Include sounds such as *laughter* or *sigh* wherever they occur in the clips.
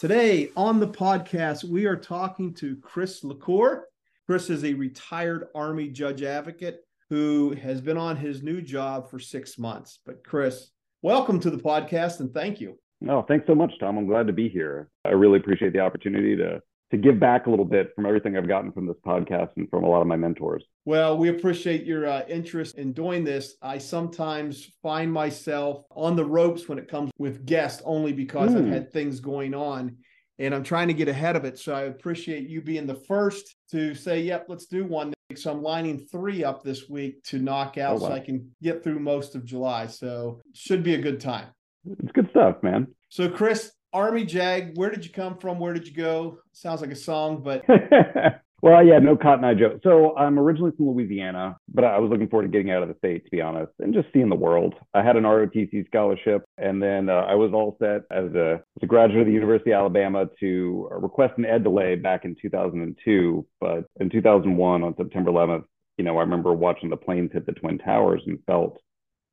Today on the podcast, we are talking to Chris LaCour. Chris is a retired Army judge advocate who has been on his new job for six months. But, Chris, welcome to the podcast and thank you. No, thanks so much, Tom. I'm glad to be here. I really appreciate the opportunity to to give back a little bit from everything I've gotten from this podcast and from a lot of my mentors. Well, we appreciate your uh, interest in doing this. I sometimes find myself on the ropes when it comes with guests only because mm. I've hmm. had things going on and I'm trying to get ahead of it. So I appreciate you being the first to say, yep, let's do one. So I'm lining three up this week to knock out oh, wow. so I can get through most of July. So should be a good time. It's good stuff, man. So, Chris, Army Jag, where did you come from? Where did you go? Sounds like a song, but. *laughs* well, yeah, no Cotton Eye Joe. So I'm originally from Louisiana, but I was looking forward to getting out of the state, to be honest, and just seeing the world. I had an ROTC scholarship, and then uh, I was all set as a, as a graduate of the University of Alabama to request an ed delay back in 2002. But in 2001, on September 11th, you know, I remember watching the planes hit the Twin Towers and felt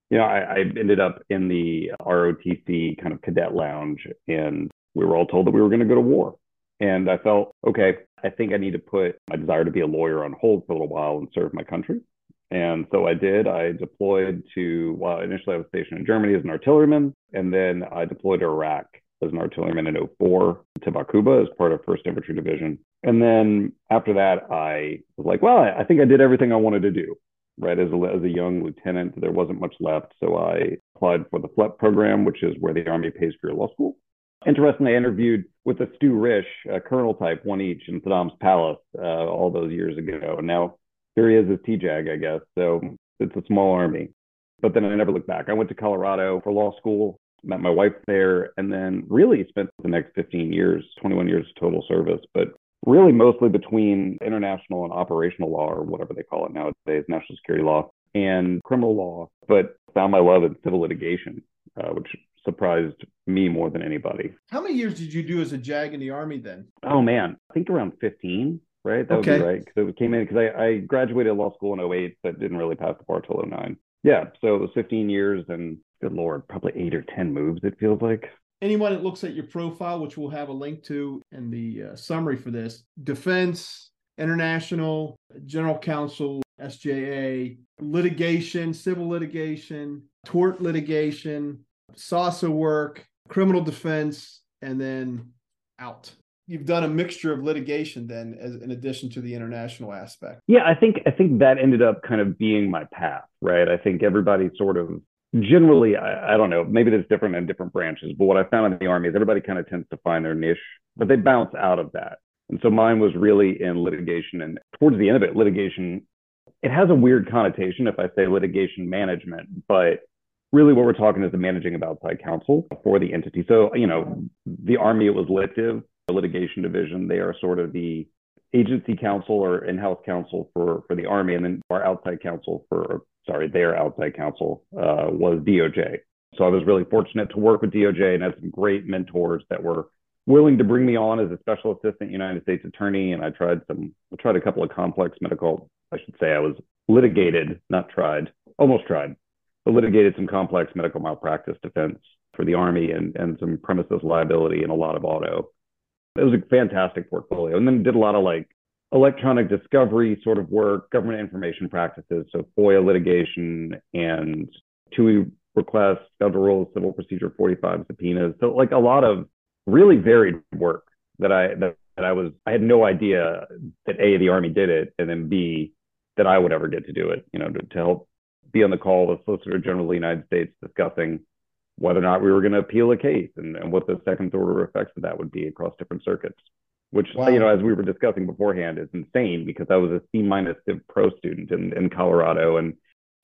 you know, I, I ended up in the ROTC kind of cadet lounge, and we were all told that we were going to go to war. And I felt, okay, I think I need to put my desire to be a lawyer on hold for a little while and serve my country. And so I did. I deployed to, well, initially I was stationed in Germany as an artilleryman, and then I deployed to Iraq as an artilleryman in 04 to Baquba as part of 1st Infantry Division. And then after that, I was like, well, I think I did everything I wanted to do right? As a, as a young lieutenant there wasn't much left so i applied for the flep program which is where the army pays for your law school. Interestingly i interviewed with a stu risch a colonel type one each in saddam's palace uh, all those years ago. And now here he is as tjag i guess. So it's a small army. But then i never looked back. I went to colorado for law school met my wife there and then really spent the next 15 years 21 years total service. But really mostly between international and operational law, or whatever they call it nowadays, national security law and criminal law, but found my love in civil litigation, uh, which surprised me more than anybody. How many years did you do as a JAG in the Army then? Oh, man, I think around 15. Right, that okay. would be right. Because it came in because I, I graduated law school in 08, but didn't really pass the bar till 09. Yeah, so it was 15 years, and good lord, probably eight or 10 moves. It feels like anyone that looks at your profile, which we'll have a link to in the uh, summary for this, defense, international, general counsel, SJA, litigation, civil litigation, tort litigation, SAUSA work, criminal defense, and then out. You've done a mixture of litigation then as in addition to the international aspect. Yeah, I think I think that ended up kind of being my path, right? I think everybody sort of generally, I, I, don't know, maybe that's different in different branches, but what I found in the Army is everybody kind of tends to find their niche, but they bounce out of that. And so mine was really in litigation. And towards the end of it, litigation, it has a weird connotation if I say litigation management, but really what we're talking is the managing of outside counsel for the entity. So, you know, the Army, it was LitDiv, the litigation division. They are sort of the agency counsel or in-house counsel for, for the Army, and then our outside counsel for sorry, their outside counsel uh, was DOJ. So I was really fortunate to work with DOJ and had some great mentors that were willing to bring me on as a special assistant United States attorney. And I tried some, I tried a couple of complex medical, I should say I was litigated, not tried, almost tried, but litigated some complex medical malpractice defense for the Army and, and some premises liability and a lot of auto. It was a fantastic portfolio. And then did a lot of like electronic discovery sort of work, government information practices, so FOIA litigation and Touhy requests, federal rules, civil procedure 45 subpoenas. So like a lot of really varied work that I that, that I was I had no idea that A, the Army did it, and then B, that I would ever get to do it, you know, to, to help be on the call with Solicitor General of the United States discussing whether or not we were going to appeal a case and, and what the second order effects of that would be across different circuits which wow. you know as we were discussing beforehand is insane because I was a C minus pro student in, in Colorado and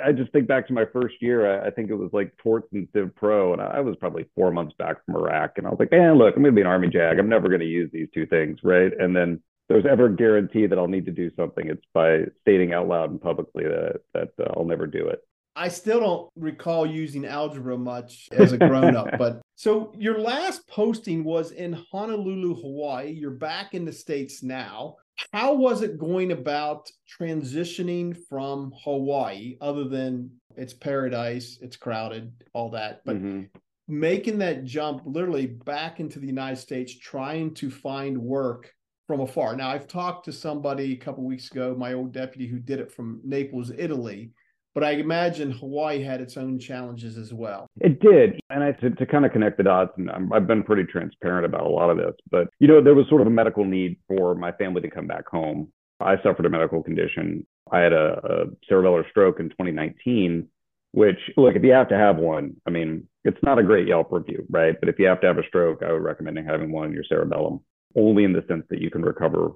I just think back to my first year. I, I think it was like torts and Civ Pro, and I, I was probably four months back from Iraq, and I was like, man, look, I'm going to be an Army JAG. I'm never going to use these two things, right? And then there's ever a guarantee that I'll need to do something, it's by stating out loud and publicly that that uh, I'll never do it. I still don't recall using algebra much as a grown up, *laughs* but so your last posting was in Honolulu, Hawaii. You're back in the States now. How was it going about transitioning from Hawaii, other than it's paradise, it's crowded, all that, but mm-hmm. making that jump literally back into the United States, trying to find work from afar? Now, I've talked to somebody a couple weeks ago, my old deputy who did it from Naples, Italy but I imagine Hawaii had its own challenges as well. It did. And I, to, to kind of connect the dots, and i have been pretty transparent about a lot of this, but you know, there was sort of a medical need for my family to come back home. I suffered a medical condition. I had a, a cerebellar stroke in 2019, which, look, if you have to have one, I mean, it's not a great Yelp review, right? But if you have to have a stroke, I would recommend having one in your cerebellum, only in the sense that you can recover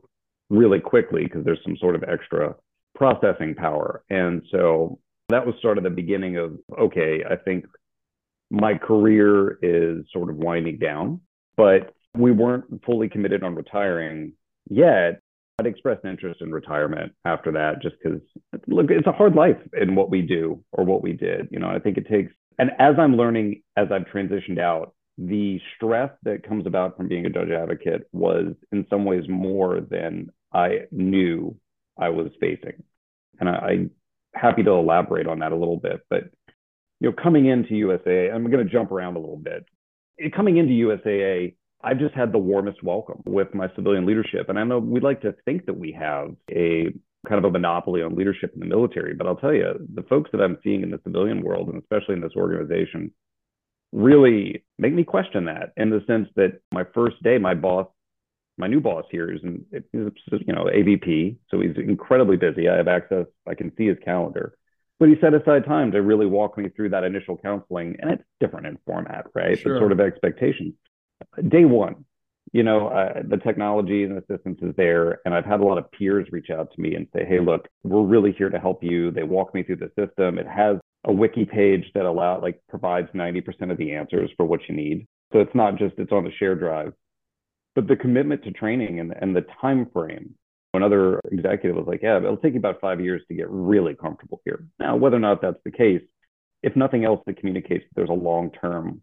really quickly because there's some sort of extra processing power. And so that was sort of the beginning of okay, I think my career is sort of winding down, but we weren't fully committed on retiring yet. I'd expressed interest in retirement after that just because look, it's a hard life in what we do or what we did. You know, I think it takes, and as I'm learning, as I've transitioned out, the stress that comes about from being a judge advocate was in some ways more than I knew I was facing. And I, happy to elaborate on that a little bit. But you know, coming into USAA, I'm going to jump around a little bit. Eh, coming into USAA, I've just had the warmest welcome with my civilian leadership, and I know we'd like to think that we have a kind of a monopoly on leadership in the military, but I'll tell you, the folks that I'm seeing in the civilian world, and especially in this organization, really make me question that in the sense that my first day, my boss my new boss here is, is you know AVP, so he's incredibly busy. I have access; I can see his calendar. But he set aside time to really walk me through that initial counseling, and it's different in format, right? Sure. The sort of expectations. Day one, you know, uh, the technology and assistance is there, and I've had a lot of peers reach out to me and say, "Hey, look, we're really here to help you." They walk me through the system. It has a wiki page that allow like provides 90% of the answers for what you need. So it's not just it's on the share drive but the commitment to training and, and the time frame another executive was like yeah it'll take you about five years to get really comfortable here. Now whether or not that's the case if nothing else it communicates that there's a long-term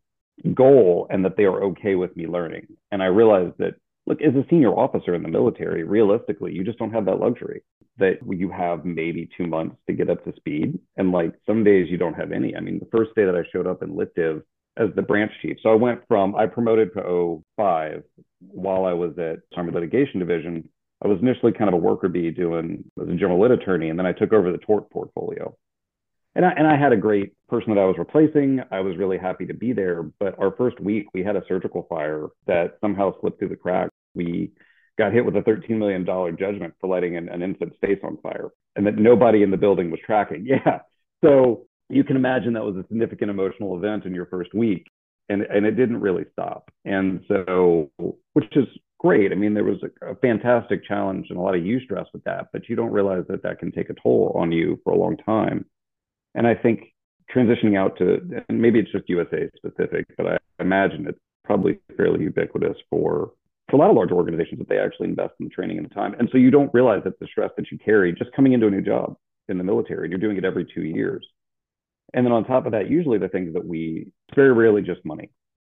goal and that they are okay with me learning. And i realized that look as a senior officer in the military realistically you just don't have that luxury that you have maybe two months to get up to speed. And like some days you don't have any. I mean the first day that i showed up in LitDiv as the branch chief. So I went from I promoted to 05 while I was at Army Litigation Division. I was initially kind of a worker bee doing as a general lit attorney, and then I took over the tort portfolio. And I, and I had a great person that I was replacing. I was really happy to be there. But our first week, we had a surgical fire that somehow slipped through the cracks. We got hit with a $13 million judgment for lighting an, an infant's face on fire and that nobody in the building was tracking. *laughs* Yeah. So you can imagine that was a significant emotional event in your first week and and it didn't really stop. And so which is great. I mean there was a, a fantastic challenge and a lot of you stress with that but you don't realize that that can take a toll on you for a long time. And i think transitioning out to and maybe it's just USAA specific but i imagine it's probably fairly ubiquitous for for a lot of large organizations that they actually invest in the training and the time. And so you don't realize that the stress that you carry just coming into a new job in the military you're doing it every two years and then on top of that, usually the things that we it's very rarely just money.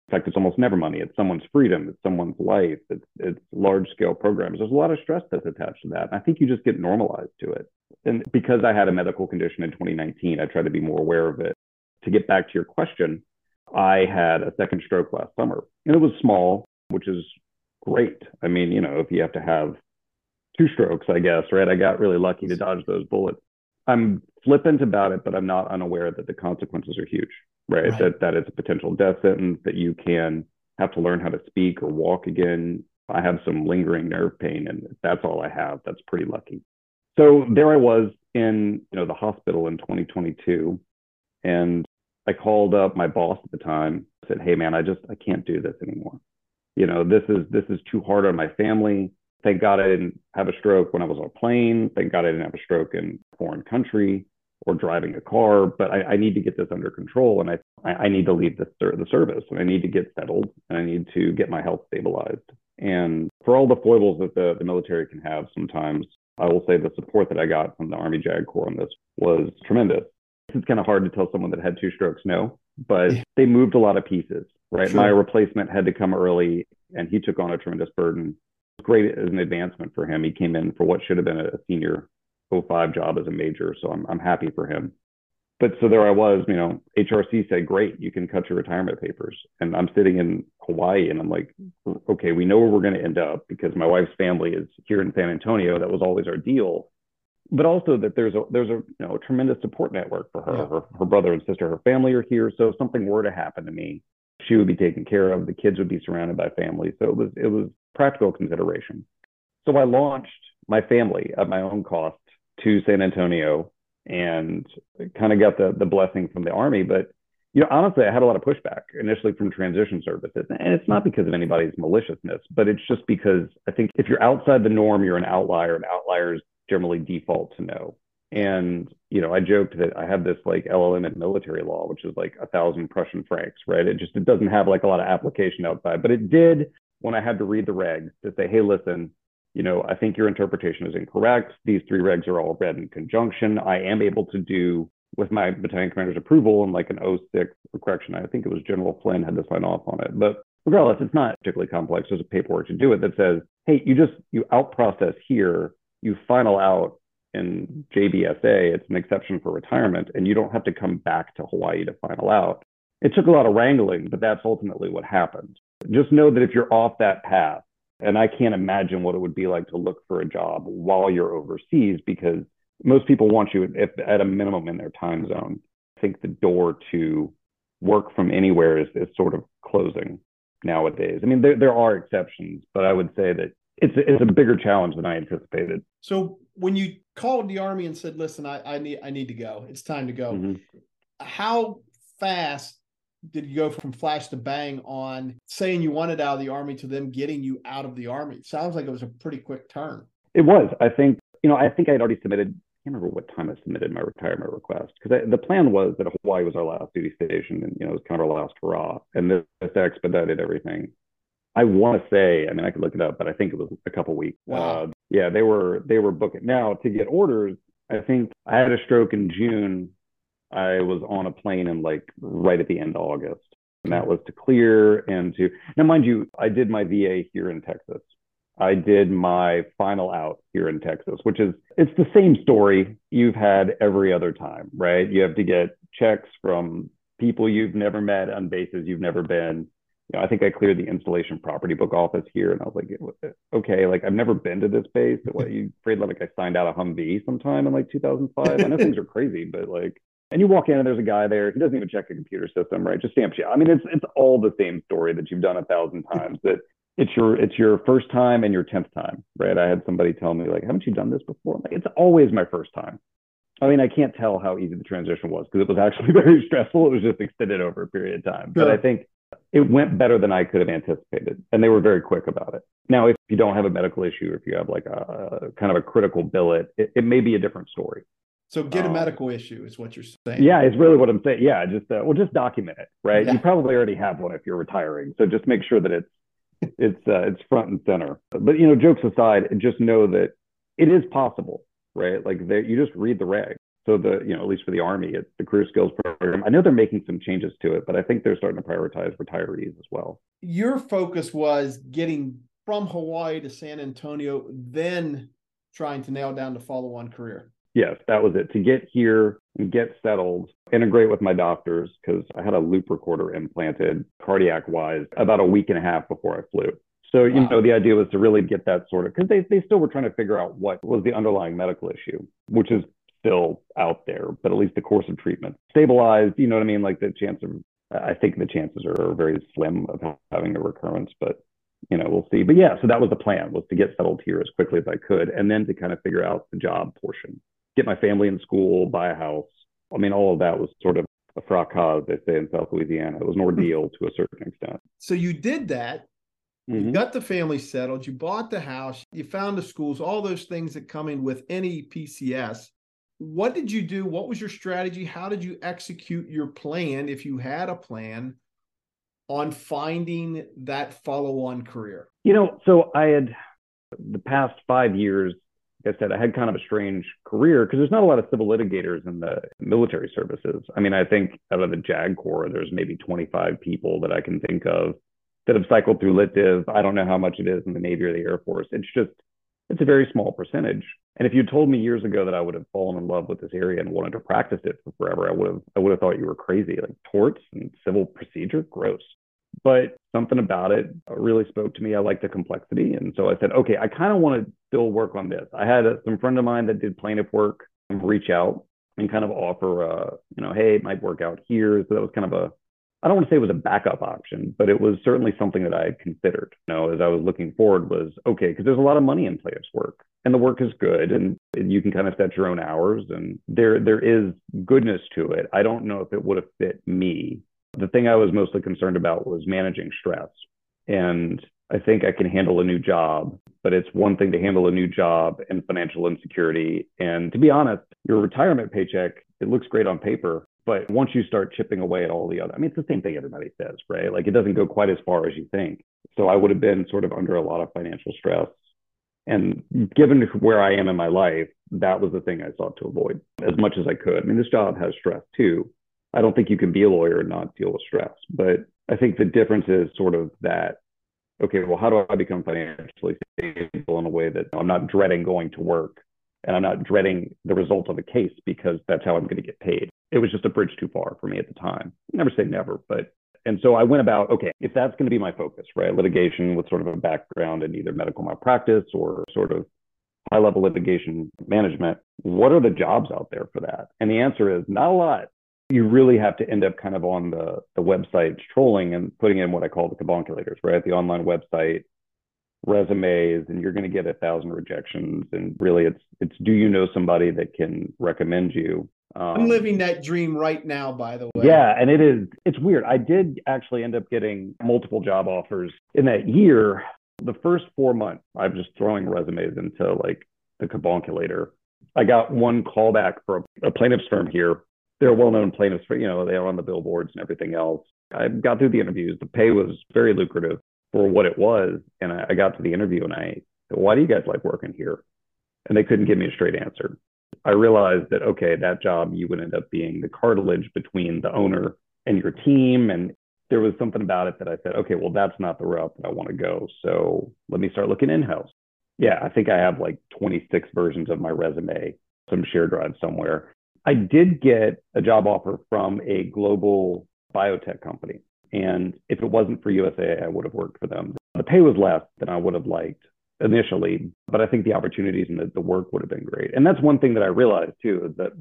In fact, it's almost never money. It's someone's freedom. It's someone's life. It's it's large scale programs. There's a lot of stress that's attached to that. And I think you just get normalized to it. And because I had a medical condition in 2019, I tried to be more aware of it. To get back to your question, I had a second stroke last summer, and it was small, which is great. I mean, you know, if you have to have two strokes, I guess, right? I got really lucky to dodge those bullets. I'm flippant about it, but I'm not unaware that the consequences are huge, right? right? That that it's a potential death sentence, that you can have to learn how to speak or walk again. I have some lingering nerve pain, and that's all I have. That's pretty lucky. So there I was in you know the hospital in 2022, and I called up my boss at the time. Said, "Hey man, I just I can't do this anymore. You know this is this is too hard on my family. Thank God I didn't have a stroke when I was on a plane. Thank God I didn't have a stroke in a foreign country. or driving a car, but I, I need to get this under control and I, I need to leave the, the service and I need to get settled and I need to get my health stabilized. And for all the foibles that the, the military can have sometimes, I will say the support that I got from the Army JAG Corps on this was tremendous. It's kind of hard to tell someone that had two strokes no, but they moved a lot of pieces, right? Sure. My replacement had to come early and he took on a tremendous burden. Great as an advancement for him. He came in for what should have been a senior 05 job as a major. So I'm, I'm happy for him. But so there I was, you know, HRC said, great, you can cut your retirement papers. And I'm sitting in Hawaii and I'm like, okay, we know where we're going to end up because my wife's family is here in San Antonio. That was always our deal. But also that there's a there's a you know a tremendous support network for her. Yeah. Her, her brother and sister, her family are here. So if something were to happen to me, she would be taken care of. The kids would be surrounded by family. So it was it was practical consideration. So I launched my family at my own cost to San Antonio and kind of got the the blessing from the army. But you know, honestly, I had a lot of pushback initially from transition services, and it's not because of anybody's maliciousness, but it's just because I think if you're outside the norm, you're an outlier, and outliers generally default to no. And you know, I joked that I have this like LLM in military law, which is like a thousand Prussian francs, right? It just it doesn't have like a lot of application outside, but it did when I had to read the regs to say, hey, listen, you know, I think your interpretation is incorrect. These three regs are all read in conjunction. I am able to do with my battalion commander's approval and like an 06 correction. I think it was General Flynn had to sign off on it. But regardless, it's not particularly complex. There's a paperwork to do it that says, hey, you just you out process here, you final out in JBSA, it's an exception for retirement, and you don't have to come back to Hawaii to final out. It took a lot of wrangling, but that's ultimately what happened. Just know that if you're off that path, and I can't imagine what it would be like to look for a job while you're overseas because most people want you if, at a minimum in their time zone. I think the door to work from anywhere is, is sort of closing nowadays. I mean, there, there are exceptions, but I would say that it's, it's a bigger challenge than I anticipated. So when you called the army and said, listen, I, I need, I need to go, it's time to go. Mm-hmm. How fast did you go from flash to bang on saying you wanted out of the army to them getting you out of the army? It sounds like it was a pretty quick turn. It was. I think, you know, I think I'd already submitted, I can't remember what time I submitted my retirement request because the plan was that Hawaii was our last duty station and, you know, it was kind of our last hurrah. And this, this expedited everything. I want to say, I mean, I could look it up, but I think it was a couple weeks. Wow. Uh, yeah, they were, they were booking. Now to get orders, I think I had a stroke in June I was on a plane in like right at the end of August. And that was to clear and to now, mind you, I did my VA here in Texas. I did my final out here in Texas, which is it's the same story you've had every other time, right? You have to get checks from people you've never met on bases you've never been. You know, I think I cleared the installation property book office here, and I was like, uh, okay, like I've never been to this base. What *laughs* you afraid like I signed out a Humvee sometime in like 2005? I know things are *laughs* crazy, but like and you walk in and there's a guy there. He doesn't even check the computer system, right? Just stamps you. I mean, it's it's all the same story that you've done a thousand times. That it's your it's your first time and your tenth time, right? I had somebody tell me like, haven't you done this before? like, it's always my first time. I mean, I can't tell how easy the transition was because it was actually *laughs* very stressful. It was just extended over a period of time. But I think it went better than I could have anticipated. And they were very quick about it. Now, if you don't have a medical issue, if you have like a, kind of a critical billet, it, it may be a different story. So get a um, medical issue is what you're saying. Yeah, it's really what I'm saying. Yeah, just uh, well, just document it, right? Yeah. You probably already have one if you're retiring, so just make sure that it's *laughs* it's uh, it's front and center. But you know, jokes aside, just know that it is possible, right? Like they, you just read the reg. So the you know at least for the army, it's the career skills program. I know they're making some changes to it, but I think they're starting to prioritize retirees as well. Your focus was getting from Hawaii to San Antonio, then trying to nail down the follow-on career yes, that was it. To get here and get settled, integrate with my doctors because I had a loop recorder implanted cardiac wise about a week and a half before I flew. So, you wow. know, the idea was to really get that sort of because they, they still were trying to figure out what was the underlying medical issue, which is still out there, but at least the course of treatment stabilized. You know what I mean? Like the chance of, I think the chances are very slim of having a recurrence, but you know, we'll see. But yeah, so that was the plan was to get settled here as quickly as I could and then to kind of figure out the job portion get my family in school, buy a house. I mean, all of that was sort of a fracas, they say in South Louisiana. It was an ordeal to a certain extent. So you did that. Mm-hmm. You got the family settled. You bought the house. You found the schools. All those things that come in with any PCS. What did you do? What was your strategy? How did you execute your plan, if you had a plan, on finding that follow on career? You know, so I had the past five years, like I said, I had kind of a strange career because there's not a lot of civil litigators in the military services. I mean, I think out of the JAG Corps, there's maybe 25 people that I can think of that have cycled through lit div. I don't know how much it is in the Navy or the Air Force. It's just, it's a very small percentage. And if you told me years ago that I would have fallen in love with this area and wanted to practice it for forever, I would have, I would have thought you were crazy. Like torts and civil procedure, gross but something about it really spoke to me. I like the complexity. And so I said, okay, I kind of want to still work on this. I had a, some friend of mine that did plaintiff work reach out and kind of offer, uh, you know, hey, it might work out here. So that was kind of a, I don't want to say it was a backup option, but it was certainly something that I had considered. You know, as I was looking forward, was okay because there's a lot of money in plaintiff's work, and the work is good, and you can kind of set your own hours, and there there is goodness to it. I don't know if it would have fit me the thing I was mostly concerned about was managing stress. And I think I can handle a new job, but it's one thing to handle a new job and financial insecurity. And to be honest, your retirement paycheck, it looks great on paper, but once you start chipping away at all the other, I mean, it's the same thing everybody says, right? Like it doesn't go quite as far as you think. So I would have been sort of under a lot of financial stress. And given where I am in my life, that was the thing I sought to avoid as much as I could. I mean, this job has stress too, I don't think you can be a lawyer and not deal with stress. But I think the difference is sort of that okay, well, how do I become financially stable in a way that I'm not dreading going to work and I'm not dreading the result of a case because that's how I'm going to get paid? It was just a bridge too far for me at the time. Never say never, but and so I went about, okay, if that's going to be my focus, right? Litigation with sort of a background in either medical malpractice or sort of high level litigation management, what are the jobs out there for that? And the answer is not a lot you really have to end up kind of on the, the website trolling and putting in what I call the cabonculators, right? The online website resumes, and you're going to get a thousand rejections. And really, it's it's do you know somebody that can recommend you? Um, I'm living that dream right now, by the way. Yeah, and it is it's weird. I did actually end up getting multiple job offers in that year. The first four months, I'm just throwing resumes into like the cabonculator. I got one callback for a, a plaintiff's firm here they're well-known plaintiffs for you know they are on the billboards and everything else i got through the interviews the pay was very lucrative for what it was and i, I got to the interview and i said why do you guys like working here and they couldn't give me a straight answer i realized that okay that job you would end up being the cartilage between the owner and your team. And there was something about it that i said okay well that's not the route that i want to go. So let me start looking in-house. Yeah i think i have like 26 versions of my resume some share drive somewhere. I did get a job offer from a global biotech company. And if it wasn't for USAA, I would have worked for them. The pay was less than I would have liked initially, but I think the opportunities and the, the work would have been great. And that's one thing that I realized too, is that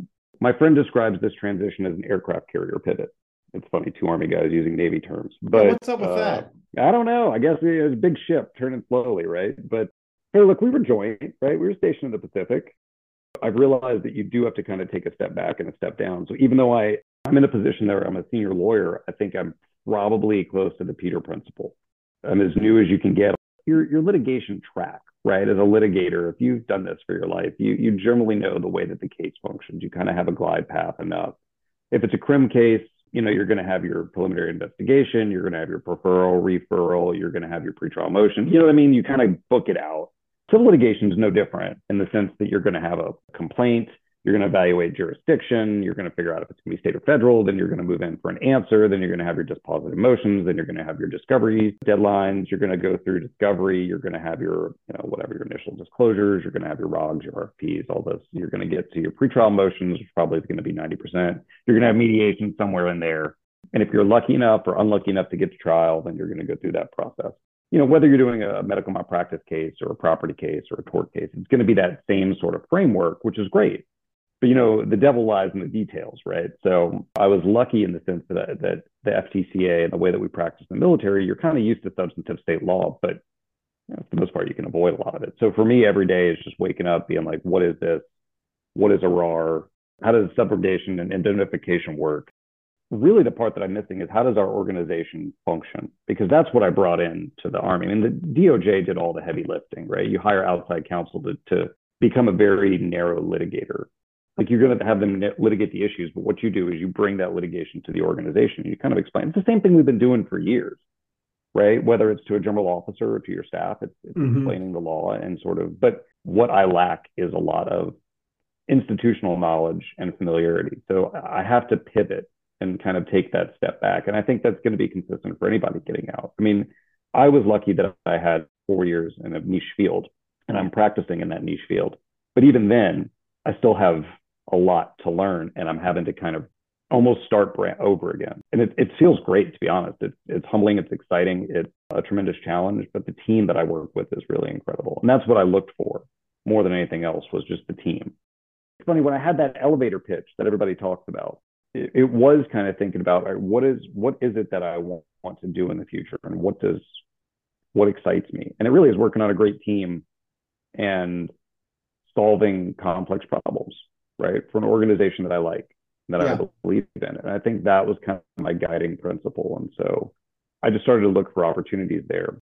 my friend describes this transition as an aircraft carrier pivot. It's funny, two Army guys using Navy terms. But what's up with uh, that? I don't know. I guess it was a big ship turning slowly, right? But hey, look, we were joint, right? We were stationed in the Pacific. I've realized that you do have to kind of take a step back and a step down. So even though I, I'm in a position there, I'm a senior lawyer, I think I'm probably close to the Peter principle. I'm as new as you can get. Your, your litigation track, right? As a litigator, if you've done this for your life, you, you generally know the way that the case functions. You kind of have a glide path enough. If it's a crim case, you know, you're going to have your preliminary investigation, you're going to have your referral, referral, you're going to have your pretrial motion. You know what I mean? You kind of book it out. Civil litigation is no different in the sense that you're going to have a complaint, you're going to evaluate jurisdiction, you're going to figure out if it's going to be state or federal, then you're going to move in for an answer, then you're going to have your dispositive motions, then you're going to have your discovery deadlines, you're going to go through discovery, you're going to have your, you know, whatever your initial disclosures, you're going to have your ROGs, your RFPs, all this. You're going to get to your pretrial motions, which probably is going to be 90%. You're going to have mediation somewhere in there. And if you're lucky enough or unlucky enough to get to trial, then you're going to go through that process you know, whether you're doing a medical malpractice case or a property case or a tort case, it's going to be that same sort of framework, which is great. But you know, the devil lies in the details, right? So I was lucky in the sense that that the FTCA and the way that we practice in the military, you're kind of used to substantive state law, but you know, for the most part, you can avoid a lot of it. So for me, every day is just waking up, being like, what is this? What is a RAR? How does subrogation and indemnification work? really the part that I'm missing is how does our organization function? Because that's what I brought in to the Army. I mean, the DOJ did all the heavy lifting, right? You hire outside counsel to, to become a very narrow litigator. Like you're going to have them litigate the issues, but what you do is you bring that litigation to the organization. And you kind of explain. It's the same thing we've been doing for years, right? Whether it's to a general officer or to your staff, it's, it's mm-hmm. explaining the law and sort of. But what I lack is a lot of institutional knowledge and familiarity. So I have to pivot and kind of take that step back. And I think that's going to be consistent for anybody getting out. I mean, I was lucky that I had four years in a niche field and I'm practicing in that niche field. But even then, I still have a lot to learn and I'm having to kind of almost start brand over again. And it, it feels great, to be honest. It's, it's humbling, it's exciting, it's a tremendous challenge, but the team that I work with is really incredible. And that's what I looked for more than anything else was just the team. It's funny, when I had that elevator pitch that everybody talks about, it, it was kind of thinking about right, what is what is it that I want, want to do in the future and what does what excites me. And it really is working on a great team and solving complex problems, right? For an organization that I like, that yeah. I believe in. And I think that was kind of my guiding principle. And so I just started to look for opportunities there.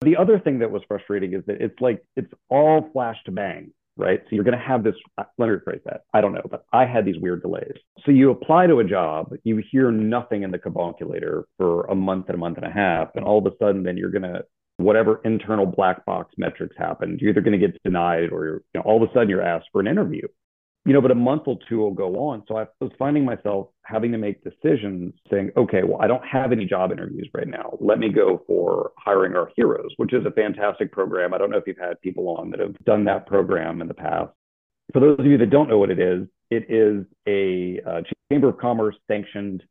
The other thing that was frustrating is that it's like it's all flash to bang, right? So you're going to have this, let me rephrase that. I don't know, but I had these weird delays. So you apply to a job, you hear nothing in the cabonculator for a month and a month and a half. And all of a sudden, then you're going to whatever internal black box metrics happen, you're either going to get denied or you know, all of a sudden you're asked for an interview. You know, but a month or two will go on. So I was finding myself having to make decisions saying, okay, well, I don't have any job interviews right now. Let me go for hiring our heroes, which is a fantastic program. I don't know if you've had people on that have done that program in the past. For those of you that don't know what it is, it is a uh, Chamber of Commerce sanctioned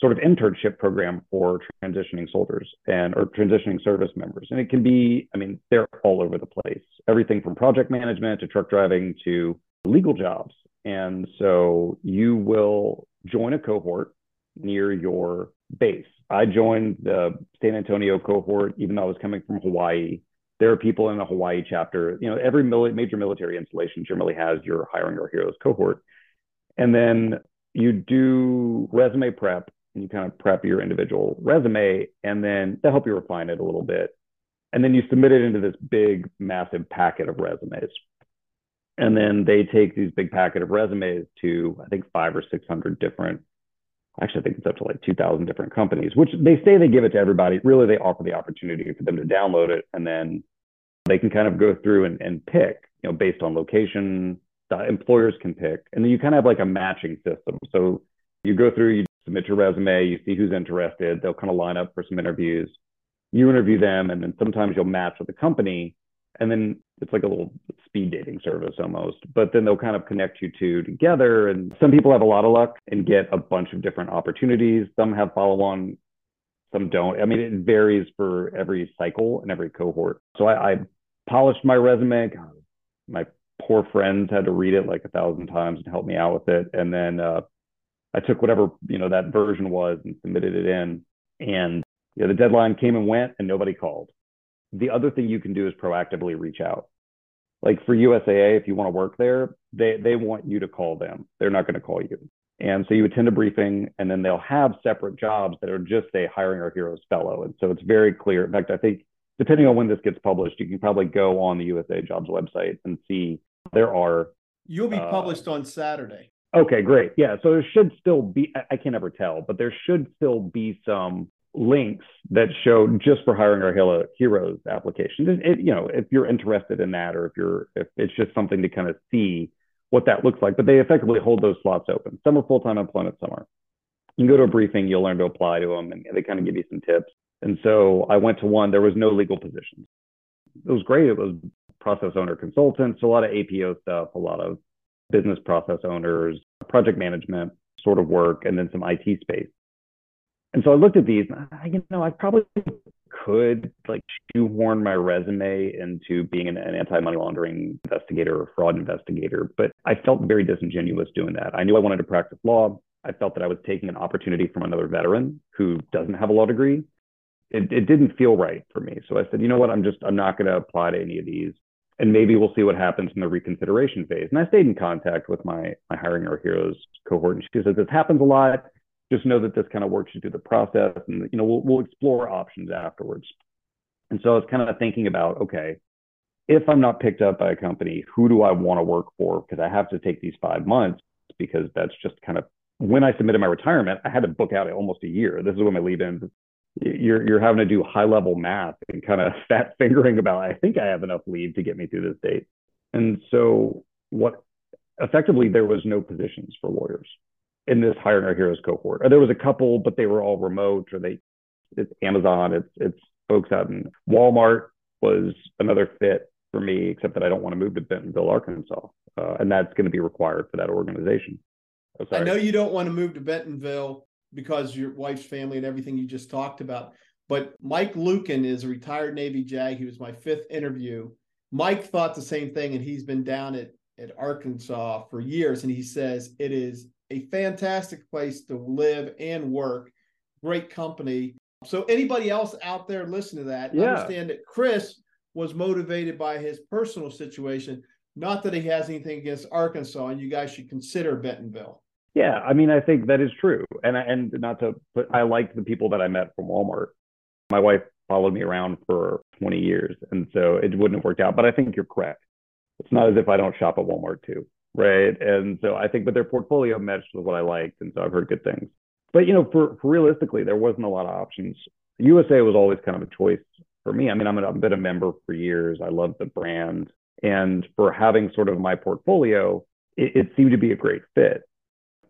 sort of internship program for transitioning soldiers and or transitioning service members. And it can be, I mean, they're all over the place. Everything from project management to truck driving to legal jobs. And so you will join a cohort near your base. I joined the San Antonio cohort, even though I was coming from Hawaii. There are people in the Hawaii chapter. You know, every major military installation generally has your hiring our heroes cohort. And then you do resume prep and you kind of prep your individual resume and then they help you refine it a little bit. And then you submit it into this big, massive packet of resumes. And then they take these big packet of resumes to, I think, five or 600 different, actually, I think it's up to like 2,000 different companies, which they say they give it to everybody. Really, they offer the opportunity for them to download it. And then they can kind of go through and, and pick, you know, based on location, employers can pick. And then you kind of have like a matching system. So you go through, you submit your resume, you see who's interested. They'll kind of line up for some interviews. You interview them, and then sometimes you'll match with the company. And then it's like a little speed dating service almost. But then they'll kind of connect you two together. And some people have a lot of luck and get a bunch of different opportunities. Some have follow on, some don't. I mean, it varies for every cycle and every cohort. So I, I polished my resume. God, my poor friends had to read it like a thousand times and help me out with it. And then uh, I took whatever you know that version was and submitted it in, and you know, the deadline came and went, and nobody called. The other thing you can do is proactively reach out. Like for USAA, if you want to work there, they they want you to call them. They're not going to call you. And so you attend a briefing, and then they'll have separate jobs that are just a hiring our heroes fellow. And so it's very clear. In fact, I think depending on when this gets published, you can probably go on the USAA Jobs website and see there are. You'll be uh, published on Saturday. Okay, great. Yeah, so there should still be, I can't ever tell, but there should still be some links that show just for hiring our heroes application. It, it, you know, if you're interested in that, or if you're, if it's just something to kind of see what that looks like, but they effectively hold those slots open. Some are full-time employment, some are. You can go to a briefing, you'll learn to apply to them, and they kind of give you some tips. And so I went to one, there was no legal positions. It was great. It was process owner consultants, a lot of APO stuff, a lot of business process owners, project management sort of work, and then some IT space. And so I looked at these, I, you know, I probably could like shoehorn my resume into being an, an anti-money laundering investigator or fraud investigator, but I felt very disingenuous doing that. I knew I wanted to practice law. I felt that I was taking an opportunity from another veteran who doesn't have a law degree. It, it didn't feel right for me. So I said, you know what? I'm just, I'm not going to apply to any of these and maybe we'll see what happens in the reconsideration phase. And I stayed in contact with my my hiring our heroes cohort, and she said this happens a lot. Just know that this kind of works you through the process, and you know we'll we'll explore options afterwards. And so I was kind of thinking about okay, if I'm not picked up by a company, who do I want to work for? Because I have to take these five months. because that's just kind of when I submitted my retirement, I had to book out almost a year. This is when my leave ends. You're you're having to do high level math and kind of *laughs* fat fingering about. I think I have enough leave to get me through this date. And so what effectively there was no positions for lawyers in this hiring our heroes cohort. Or there was a couple, but they were all remote or they it's Amazon, it's it's folks out in Walmart was another fit for me, except that I don't want to move to Bentonville, Arkansas. Uh, and that's going to be required for that organization. Oh, I know you don't want to move to Bentonville because your wife's family and everything you just talked about. But Mike Lukin is a retired Navy JAG. He was my fifth interview. Mike thought the same thing, and he's been down at, at Arkansas for years. And he says it is a fantastic place to live and work, great company. So, anybody else out there listening to that, yeah. understand that Chris was motivated by his personal situation, not that he has anything against Arkansas, and you guys should consider Bentonville. Yeah, I mean, I think that is true, and and not to put, I liked the people that I met from Walmart. My wife followed me around for 20 years, and so it wouldn't have worked out. But I think you're correct. It's not as if I don't shop at Walmart too, right? And so I think, but their portfolio matched with what I liked, and so I've heard good things. But you know, for, for realistically, there wasn't a lot of options. USAA was always kind of a choice for me. I mean, I'm a, I've been a member for years. I love the brand, and for having sort of my portfolio, it, it seemed to be a great fit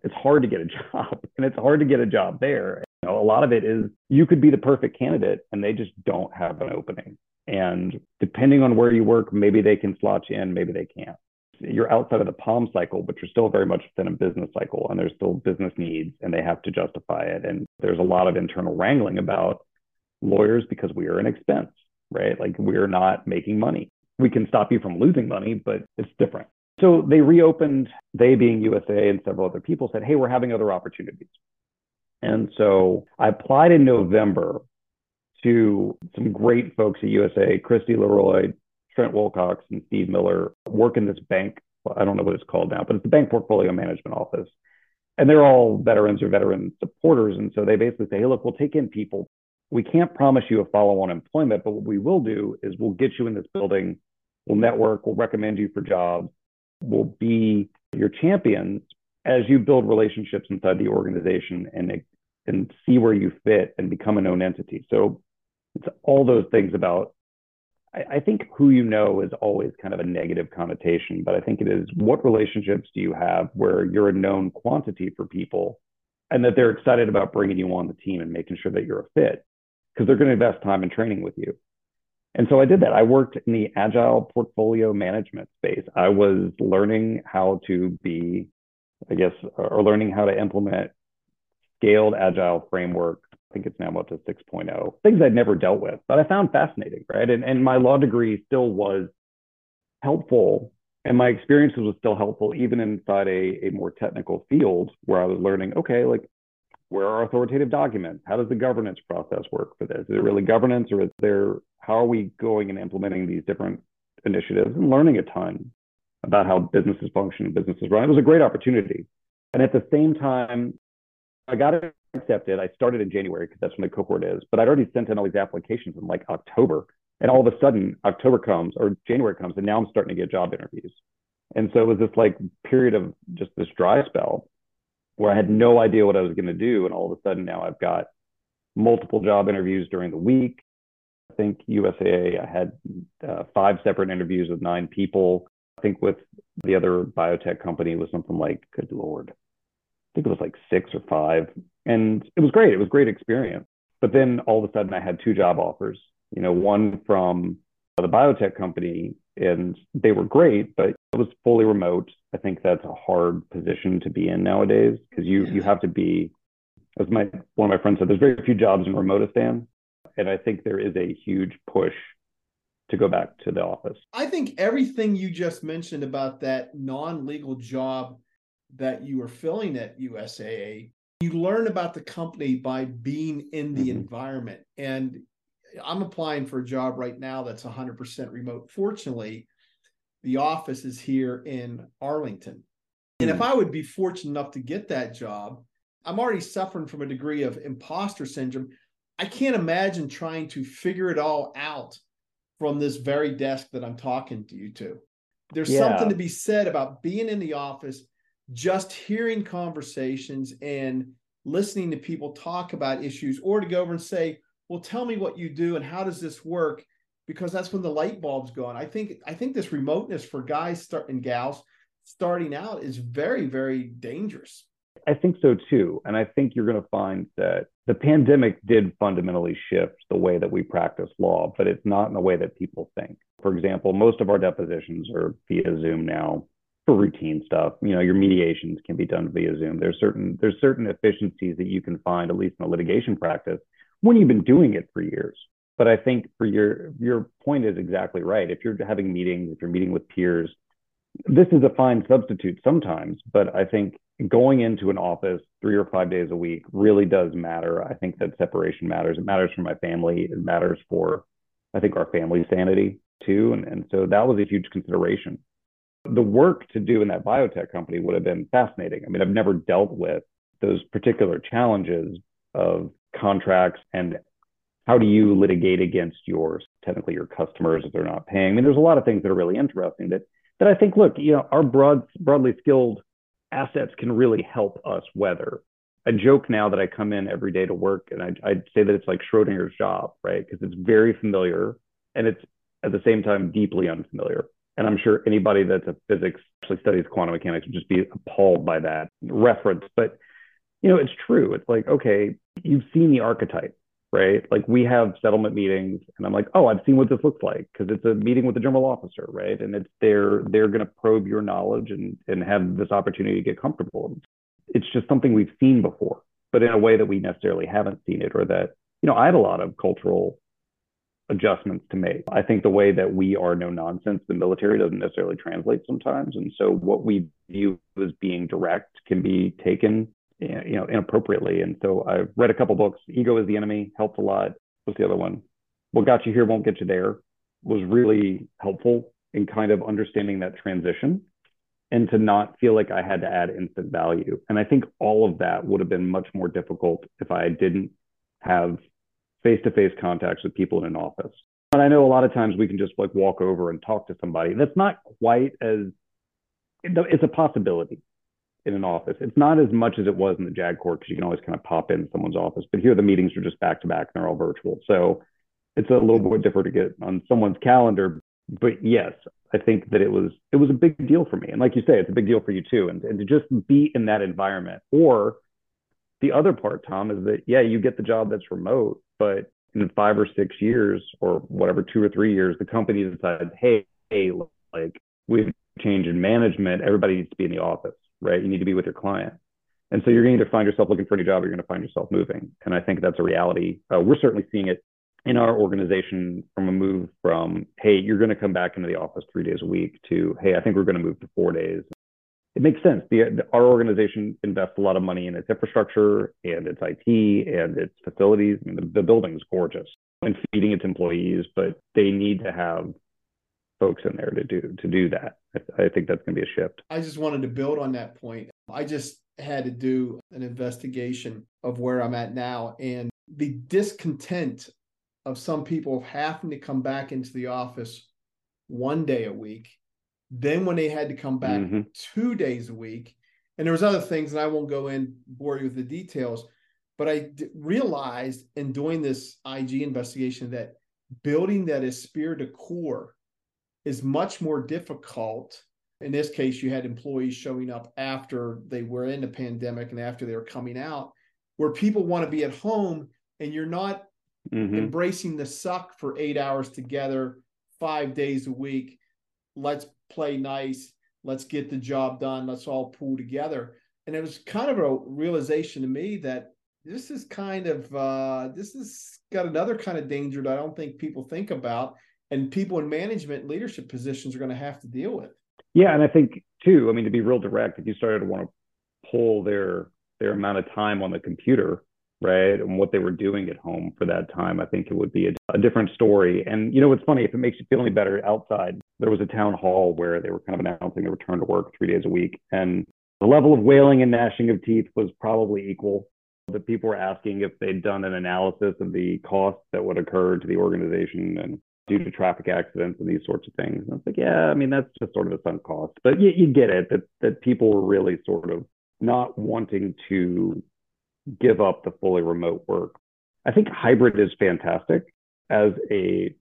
it's hard to get a *laughs* job and it's hard to get a job there. You know, a lot of it is you could be the perfect candidate and they just don't have an opening. And depending on where you work, maybe they can slot you in, maybe they can't. You're outside of the palm cycle, but you're still very much within a business cycle and there's still business needs and they have to justify it. And there's a lot of internal wrangling about lawyers because we are an expense, right? Like we're not making money. We can stop you from losing money, but it's different. So they reopened, they being USAA and several other people said, hey, we're having other opportunities. And so I applied in November to some great folks at USAA, Christy Leroy, Trent Wilcox, and Steve Miller work in this bank. I don't know what it's called now, but it's the bank portfolio management office. And they're all veterans or veteran supporters. And so they basically say, hey, look, we'll take in people. We can't promise you a follow on employment, but what we will do is we'll get you in this building, we'll network, we'll recommend you for jobs, We'll be your champions as you build relationships inside the organization and and see where you fit and become a known entity. So it's all those things about. I, I think who you know is always kind of a negative connotation, but I think it is what relationships do you have where you're a known quantity for people, and that they're excited about bringing you on the team and making sure that you're a fit because they're going to invest time and training with you. And so I did that. I worked in the agile portfolio management space. I was learning how to be, I guess, or learning how to implement scaled agile framework. I think it's now up to 6.0, things I'd never dealt with, but I found fascinating, right? And, and my law degree still was helpful. And my experiences was still helpful, even inside a, a more technical field where I was learning, okay, like where are authoritative documents? How does the governance process work for this? Is it really governance or is there, how are we going and implementing these different initiatives and learning a ton about how businesses function and businesses run? It was a great opportunity. And at the same time, I got accepted. I started in January because that's when the cohort is, but I'd already sent in all these applications in like October. And all of a sudden, October comes or January comes, and now I'm starting to get job interviews. And so it was this like period of just this dry spell where I had no idea what I was going to do. And all of a sudden now I've got multiple job interviews during the week. I think USAA, I had uh, five separate interviews with nine people. I think with the other biotech company was something like, good Lord, I think it was like six or five. And it was great. It was a great experience. But then all of a sudden I had two job offers, you know, one from the biotech company and they were great, but it was fully remote. I think that's a hard position to be in nowadays because you you have to be, as my one of my friends said, there's very few jobs in Remotistan, and I think there is a huge push to go back to the office. I think everything you just mentioned about that non-legal job that you were filling at USAA, you learn about the company by being in the mm-hmm. environment. And I'm applying for a job right now that's 100% remote. Fortunately, the office is here in Arlington. And if hmm. I would be fortunate enough to get that job, I'm already suffering from a degree of imposter syndrome. I can't imagine trying to figure it all out from this very desk that I'm talking to you to. There's yeah. something to be said about being in the office, just hearing conversations and listening to people talk about issues or to go over and say, well, tell me what you do and how does this work? Because that's when the light bulbs go on. I think I think this remoteness for guys start and gals starting out is very, very dangerous. I think so too. And I think you're going to find that the pandemic did fundamentally shift the way that we practice law, but it's not in the way that people think. For example, most of our depositions are via Zoom now for routine stuff. You know, your mediations can be done via Zoom. There's certain there's certain efficiencies that you can find, at least in a litigation practice, when you've been doing it for years. But I think for your your point is exactly right. If you're having meetings, if you're meeting with peers, this is a fine substitute sometimes, but I think going into an office three or five days a week really does matter. I think that separation matters. It matters for my family. It matters for, I think, our family sanity too. And, and so that was a huge consideration. The work to do in that biotech company would have been fascinating. I mean, I've never dealt with those particular challenges of contracts and how do you litigate against your technically your customers if they're not paying. I mean, there's a lot of things that are really interesting that that I think, look, you know, our broad, broadly skilled assets can really help us weather. I joke now that I come in every day to work and I, I'd say that it's like Schrodinger's job, right? Because it's very familiar and it's at the same time deeply unfamiliar. And I'm sure anybody that's a physics actually studies quantum mechanics would just be appalled by that reference. But you know, it's true. It's like, okay, you've seen the archetype, right? Like we have settlement meetings, and I'm like, oh, I've seen what this looks like because it's a meeting with the general officer, right? And it's they're they're going to probe your knowledge and and have this opportunity to get comfortable. It's just something we've seen before, but in a way that we necessarily haven't seen it, or that you know, I had a lot of cultural adjustments to make. I think the way that we are no nonsense, the military doesn't necessarily translate sometimes, and so what we view as being direct can be taken you know inappropriately. And so i've read a couple books. Ego is the enemy helped a lot. What's the other one? What got you here won't get you there was really helpful in kind of understanding that transition and to not feel like i had to add instant value. And i think all of that would have been much more difficult if i didn't have face-to-face contacts with people in an office and i know a lot of times we can just like walk over and talk to somebody that's not quite as it's a possibility in an office. It's not as much as it was in the JAG Corps because you can always kind of pop in someone's office. But here the meetings are just back to back and they're all virtual. So it's a little bit different to get on someone's calendar. But yes, I think that it was it was a big deal for me. And like you say, it's a big deal for you too. And, and to just be in that environment. Or the other part, Tom, is that yeah, you get the job that's remote, but in five or six years or whatever, two or three years, the company decides, hey, hey, like we've changed in management, everybody needs to be in the office right? You need to be with your client. And so you're going to find yourself looking for a new job or you're going to find yourself moving. And I think that's a reality. Uh, we're certainly seeing it in our organization from a move from, hey, you're going to come back into the office three days a week to, hey, I think we're going to move to four days. It makes sense. The, our organization invests a lot of money in its infrastructure and its IT and its facilities. I mean, the, the building is gorgeous and feeding its employees, but they need to have folks in there to do to do that. I, I think that's going to be a shift. I just wanted to build on that point. I just had to do an investigation of where I'm at now and the discontent of some people having to come back into the office one day a week. Then when they had to come back mm-hmm. two days a week, and there was other things, and I won't go in bore you with the details, but I d- realized in doing this IG investigation that building that esprit de corps is much more difficult. In this case, you had employees showing up after they were in the pandemic and after they were coming out, where people want to be at home and you're not mm-hmm. embracing the suck for eight hours together, five days a week. Let's play nice. Let's get the job done. Let's all pull together. And it was kind of a realization to me that this is kind of uh, this has got another kind of danger that I don't think people think about and people in management leadership positions are going to have to deal with. Yeah, and I think too. I mean, to be real direct, if you started to want to pull their their amount of time on the computer, right, and what they were doing at home for that time, I think it would be a, a different story. And you know, what's funny if it makes you feel any better outside. There was a town hall where they were kind of announcing a return to work three days a week, and the level of wailing and gnashing of teeth was probably equal. The people were asking if they'd done an analysis of the costs that would occur to the organization and due to traffic accidents and these sorts of things. And it's like, yeah, I mean, that's just sort of a sunk cost. But you, you get it that that people were really sort of not wanting to give up the fully remote work. I think hybrid is fantastic as a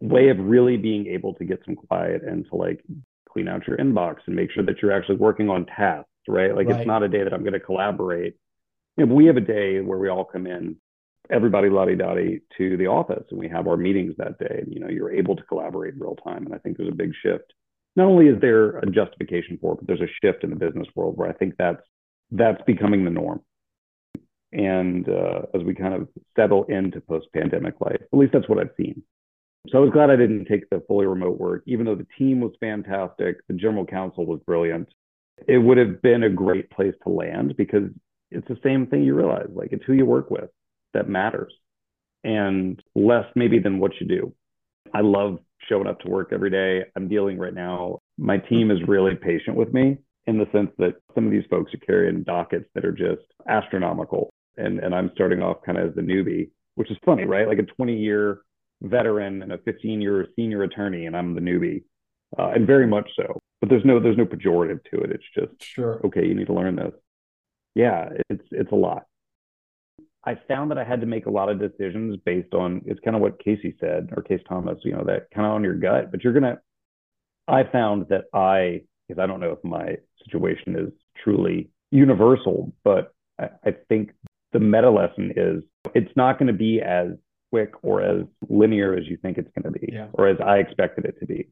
way of really being able to get some quiet and to like clean out your inbox and make sure that you're actually working on tasks, right? Like right. it's not a day that I'm going to collaborate. You know, we have a day where we all come in, everybody lottie dotty to the office and we have our meetings that day. And, you know, you're able to collaborate in real time. And I think there's a big shift. Not only is there a justification for it, but there's a shift in the business world where I think that's that's becoming the norm. And uh, as we kind of settle into post-pandemic life, at least that's what I've seen. So I was glad I didn't take the fully remote work, even though the team was fantastic, the general counsel was brilliant. It would have been a great place to land because it's the same thing you realize. Like it's who you work with that matters, and less maybe than what you do. I love showing up to work every day. I'm dealing right now. My team is really patient with me in the sense that some of these folks are carrying dockets that are just astronomical. And, and I'm starting off kind of as the newbie, which is funny, right? Like a 20 year veteran and a 15 year senior attorney, and I'm the newbie, uh, and very much so. But there's no there's no pejorative to it. It's just sure. Okay, you need to learn this. Yeah, it's it's a lot. I found that I had to make a lot of decisions based on it's kind of what Casey said or Case Thomas, you know, that kind of on your gut. But you're gonna. I found that I, because I don't know if my situation is truly universal, but I, I think the meta lesson is it's not going to be as quick or as linear as you think it's going to be, yeah. or as I expected it to be.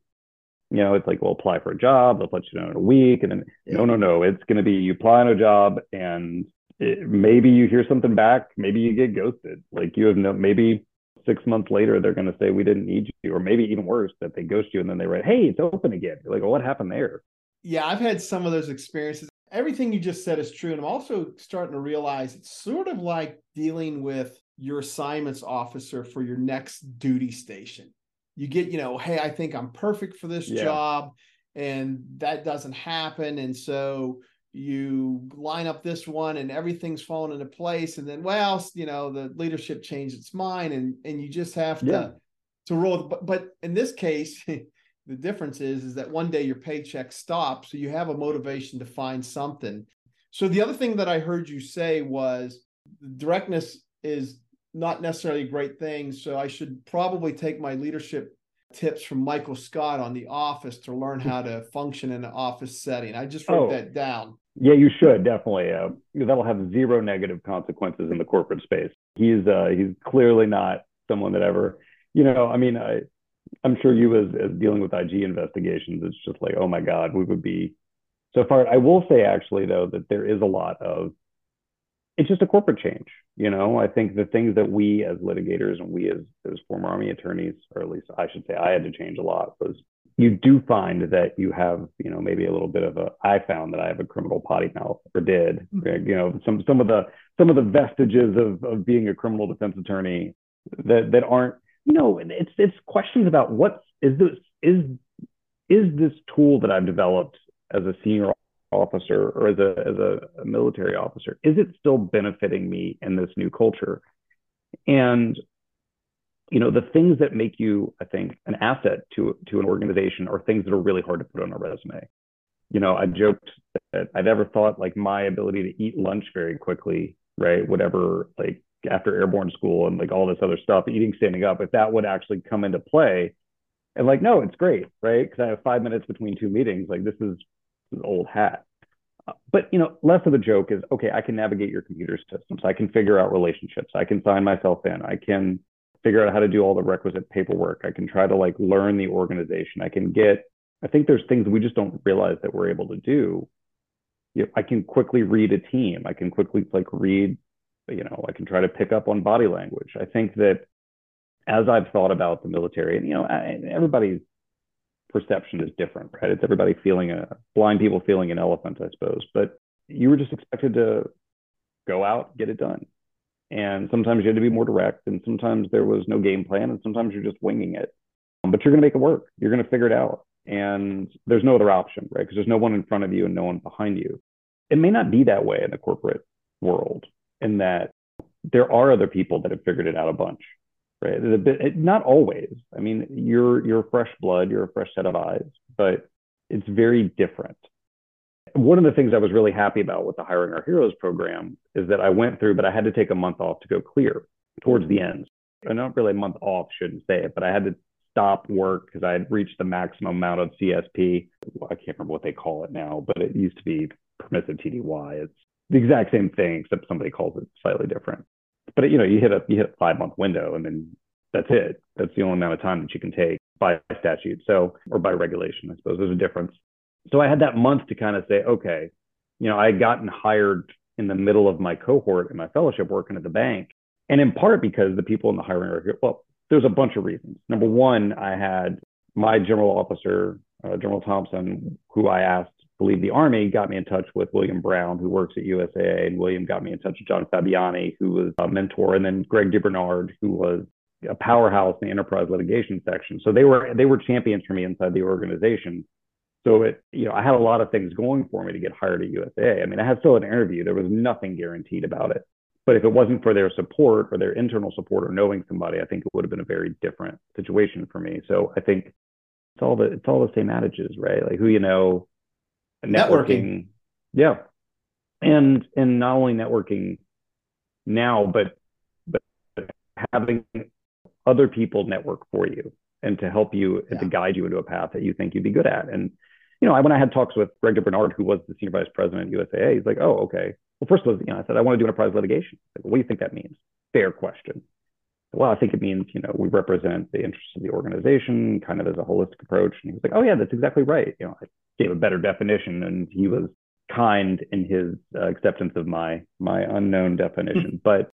You know, it's like, well, apply for a job, they'll let you know in a week. And then, yeah. no, no, no, it's going to be you apply on a job and it, maybe you hear something back, maybe you get ghosted. Like you have no, maybe six months later, they're going to say, we didn't need you. Or maybe even worse, that they ghost you and then they write, hey, it's open again. You're like, well, what happened there? Yeah, I've had some of those experiences. Everything you just said is true. And I'm also starting to realize it's sort of like dealing with your assignments officer for your next duty station. You get, you know, hey, I think I'm perfect for this yeah. job, and that doesn't happen. And so you line up this one and everything's falling into place. And then, well, you know, the leadership changed its mind and and you just have to yeah. to roll. But but in this case, *laughs* the difference is is that one day your paycheck stops. So you have a motivation to find something. So the other thing that I heard you say was directness is not necessarily great thing. So I should probably take my leadership tips from Michael Scott on The Office to learn how to function in an office setting. I just wrote oh, that down. Yeah, you should definitely. Uh, that'll have zero negative consequences in the corporate space. He's uh, he's clearly not someone that ever, you know. I mean, I I'm sure you as as dealing with IG investigations, it's just like, oh my God, we would be so far. I will say actually though that there is a lot of it's just a corporate change. You know, I think the things that we as litigators and we as, as former Army attorneys, or at least I should say I had to change a lot, was you do find that you have, you know, maybe a little bit of a I found that I have a criminal potty mouth or did. Mm-hmm. You know, some some of the some of the vestiges of of being a criminal defense attorney that that aren't, you know, it's it's questions about what is this is is this tool that I've developed as a senior officer or as a as a, military officer is it still benefiting me in this new culture? And you know the things that make you i think an asset to to an organization are things that are really hard to put on a resume. You know i joked that i've ever thought like my ability to eat lunch very quickly right whatever like after airborne school and like all this other stuff eating standing up if that would actually come into play and like no it's great right? Because i have five minutes between two meetings like this is old hat. Uh, but you know, less of a joke is okay. I can navigate your computer systems. I can figure out relationships. I can sign myself in. I can figure out how to do all the requisite paperwork. I can try to like learn the organization. I can get. I think there's things we just don't realize that we're able to do. You know, I can quickly read a team. I can quickly like read. You know, I can try to pick up on body language. I think that as I've thought about the military, and you know, everybody's perception is different, right? It's everybody feeling a blind people feeling an elephant, I suppose. But you were just expected to go out, get it done. And sometimes you had to be more direct, and sometimes there was no game plan, and sometimes you're just winging it. Um, but you're going to make it work. You're going to figure it out. And there's no other option, right? Because there's no one in front of you and no one behind you. It may not be that way in the corporate world, in that there are other people that have figured it out a bunch, right? Not always. I mean, you're you're fresh blood, you're a fresh set of eyes, but it's very different. One of the things I was really happy about with the Hiring Our Heroes program is that I went through, but I had to take a month off to go clear towards the end. And not really a month off, shouldn't say it, but I had to stop work because I had reached the maximum amount of CSP. I can't remember what they call it now, but it used to be permissive TDY. It's the exact same thing, except somebody calls it slightly different. But you know, you hit a you hit a five month window, and then that's it. That's the only amount of time that you can take by statute. So, or by regulation, I suppose there's a difference. So I had that month to kind of say, okay, you know, I had gotten hired in the middle of my cohort in my fellowship working at the bank. And in part because the people in the hiring here. Well, there's a bunch of reasons. Number one, I had my general officer, uh, General Thompson, who I asked leave the Army, got me in touch with William Brown, who works at USAA. And William got me in touch with John Fabiani, who was a mentor. And then Greg DeBernard, who was a powerhouse in the enterprise litigation section. So they were they were champions for me inside the organization. So it, you know, I had a lot of things going for me to get hired at USAA. I mean, I had still an interview. There was nothing guaranteed about it. But if it wasn't for their support or their internal support or knowing somebody, I think it would have been a very different situation for me. So I think it's all the it's all the same adages, right? Like who you know, networking. networking. Yeah. And and not only networking now, but but having other people network for you and to help you and to guide you into a path that you think you'd be good at. And you know, I, when I had talks with Greg Bernard, who was the senior vice president at USAA, he's like, "Oh, okay. Well, first was, you know, I said I want to do enterprise litigation. Like, what do you think that means? Fair question. Well, I think it means, you know, we represent the interests of the organization, kind of as a holistic approach. And he was like, "Oh, yeah, that's exactly right." You know, I gave a better definition, and he was kind in his uh, acceptance of my my unknown definition. but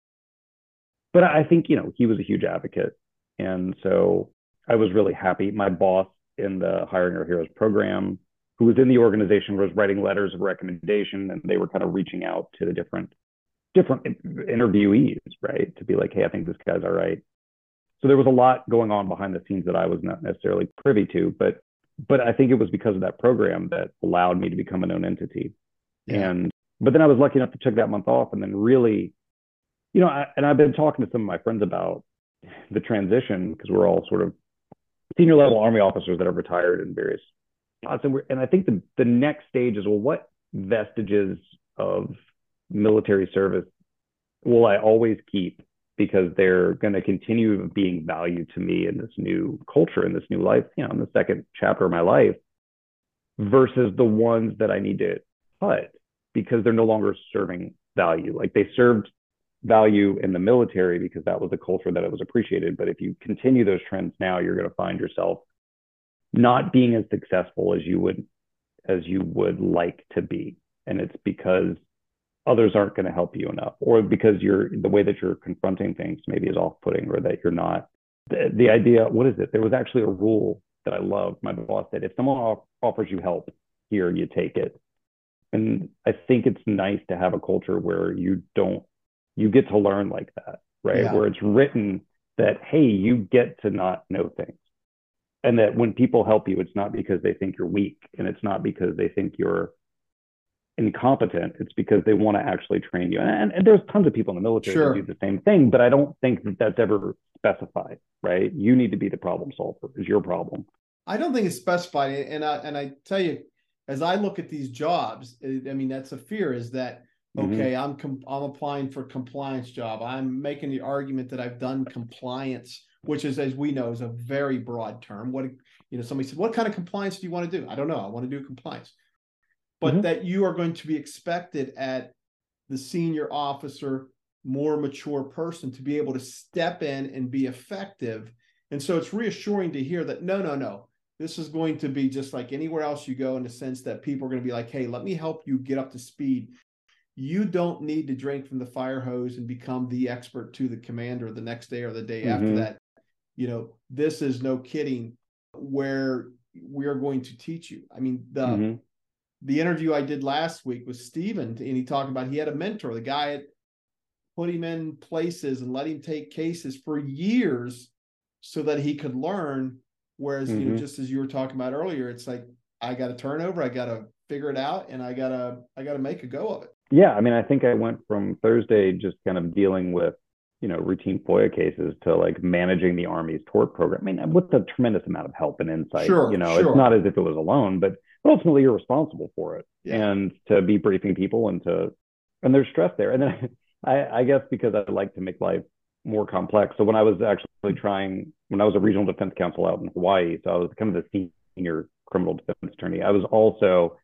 but I think you know he was a huge advocate, and so I was really happy. My boss in the Hiring Our Heroes program, who was in the organization, was writing letters of recommendation, and they were kind of reaching out to the different different interviewees, right, to be like, hey, I think this guy's all right. So there was a lot going on behind the scenes that I was not necessarily privy to, but but I think it was because of that program that allowed me to become a known entity. Yeah. And but then I was lucky enough to take that month off and then really, you know, I, and I've been talking to some of my friends about the transition because we're all sort of senior level army officers that have retired in various spots. And, and I think the, the next stage is well, what vestiges of military service will I always keep because they're going to continue being valued to me in this new culture, in this new life, you know, in the second chapter of my life, versus the ones that I need to cut because they're no longer serving value. Like they served value in the military because that was a culture that it was appreciated. But if you continue those trends now, you're going to find yourself not being as successful as you would as you would like to be. And it's because others aren't going to help you enough, or because you're the way that you're confronting things maybe is off-putting, or that you're not. The, the idea, what is it? There was actually a rule that I loved. My boss said, if someone off, offers you help here, you take it. And I think it's nice to have a culture where you don't you get to learn like that, right? Yeah. Where it's written that, hey, you get to not know things. And that when people help you, it's not because they think you're weak and it's not because they think you're incompetent. It's because they want to actually train you. And, and there's tons of people in the military sure. that do the same thing, but I don't think that that's ever specified, right? You need to be the problem solver, is your problem. I don't think it's specified. And I, and I tell you, as I look at these jobs, I mean, that's a fear is that Mm-hmm. Okay, mm-hmm. I'm com- I'm applying for compliance job. I'm making the argument that I've done compliance, which is, as we know, is a very broad term. What you know, somebody said, "What kind of compliance do you want to do?" I don't know. I want to do compliance, but mm-hmm. that you are going to be expected at the senior officer, more mature person to be able to step in and be effective. And so it's reassuring to hear that no, no, no, this is going to be just like anywhere else you go in the sense that people are going to be like, hey, let me help you get up to speed you don't need to drink from the fire hose and become the expert to the commander the next day or the day mm-hmm. after that. You know, this is no kidding where we are going to teach you. I mean, the mm-hmm. The interview I did last week with Steven, and he talked about he had a mentor, the guy had put him in places and let him take cases for years so that he could learn. Whereas, mm-hmm. you know, mm-hmm. just as you were talking about earlier, it's like I got to turn over, I got to figure it out, and I gotta I gotta make a go of it yeah, I mean, I think I went from Thursday just kind of dealing with you know routine FOIA cases to like managing the Army's tort program. I mean, with a tremendous amount of help and insight. Sure, you know, sure. it's not as if it was alone, but ultimately you're responsible for it Yeah. and to be briefing people and to and there's stress there. And then *laughs* I, I guess because I like to make life more complex. So when I was actually trying, when I was a regional defense counsel out in Hawaii, so I was kind of the senior criminal defense attorney. I was also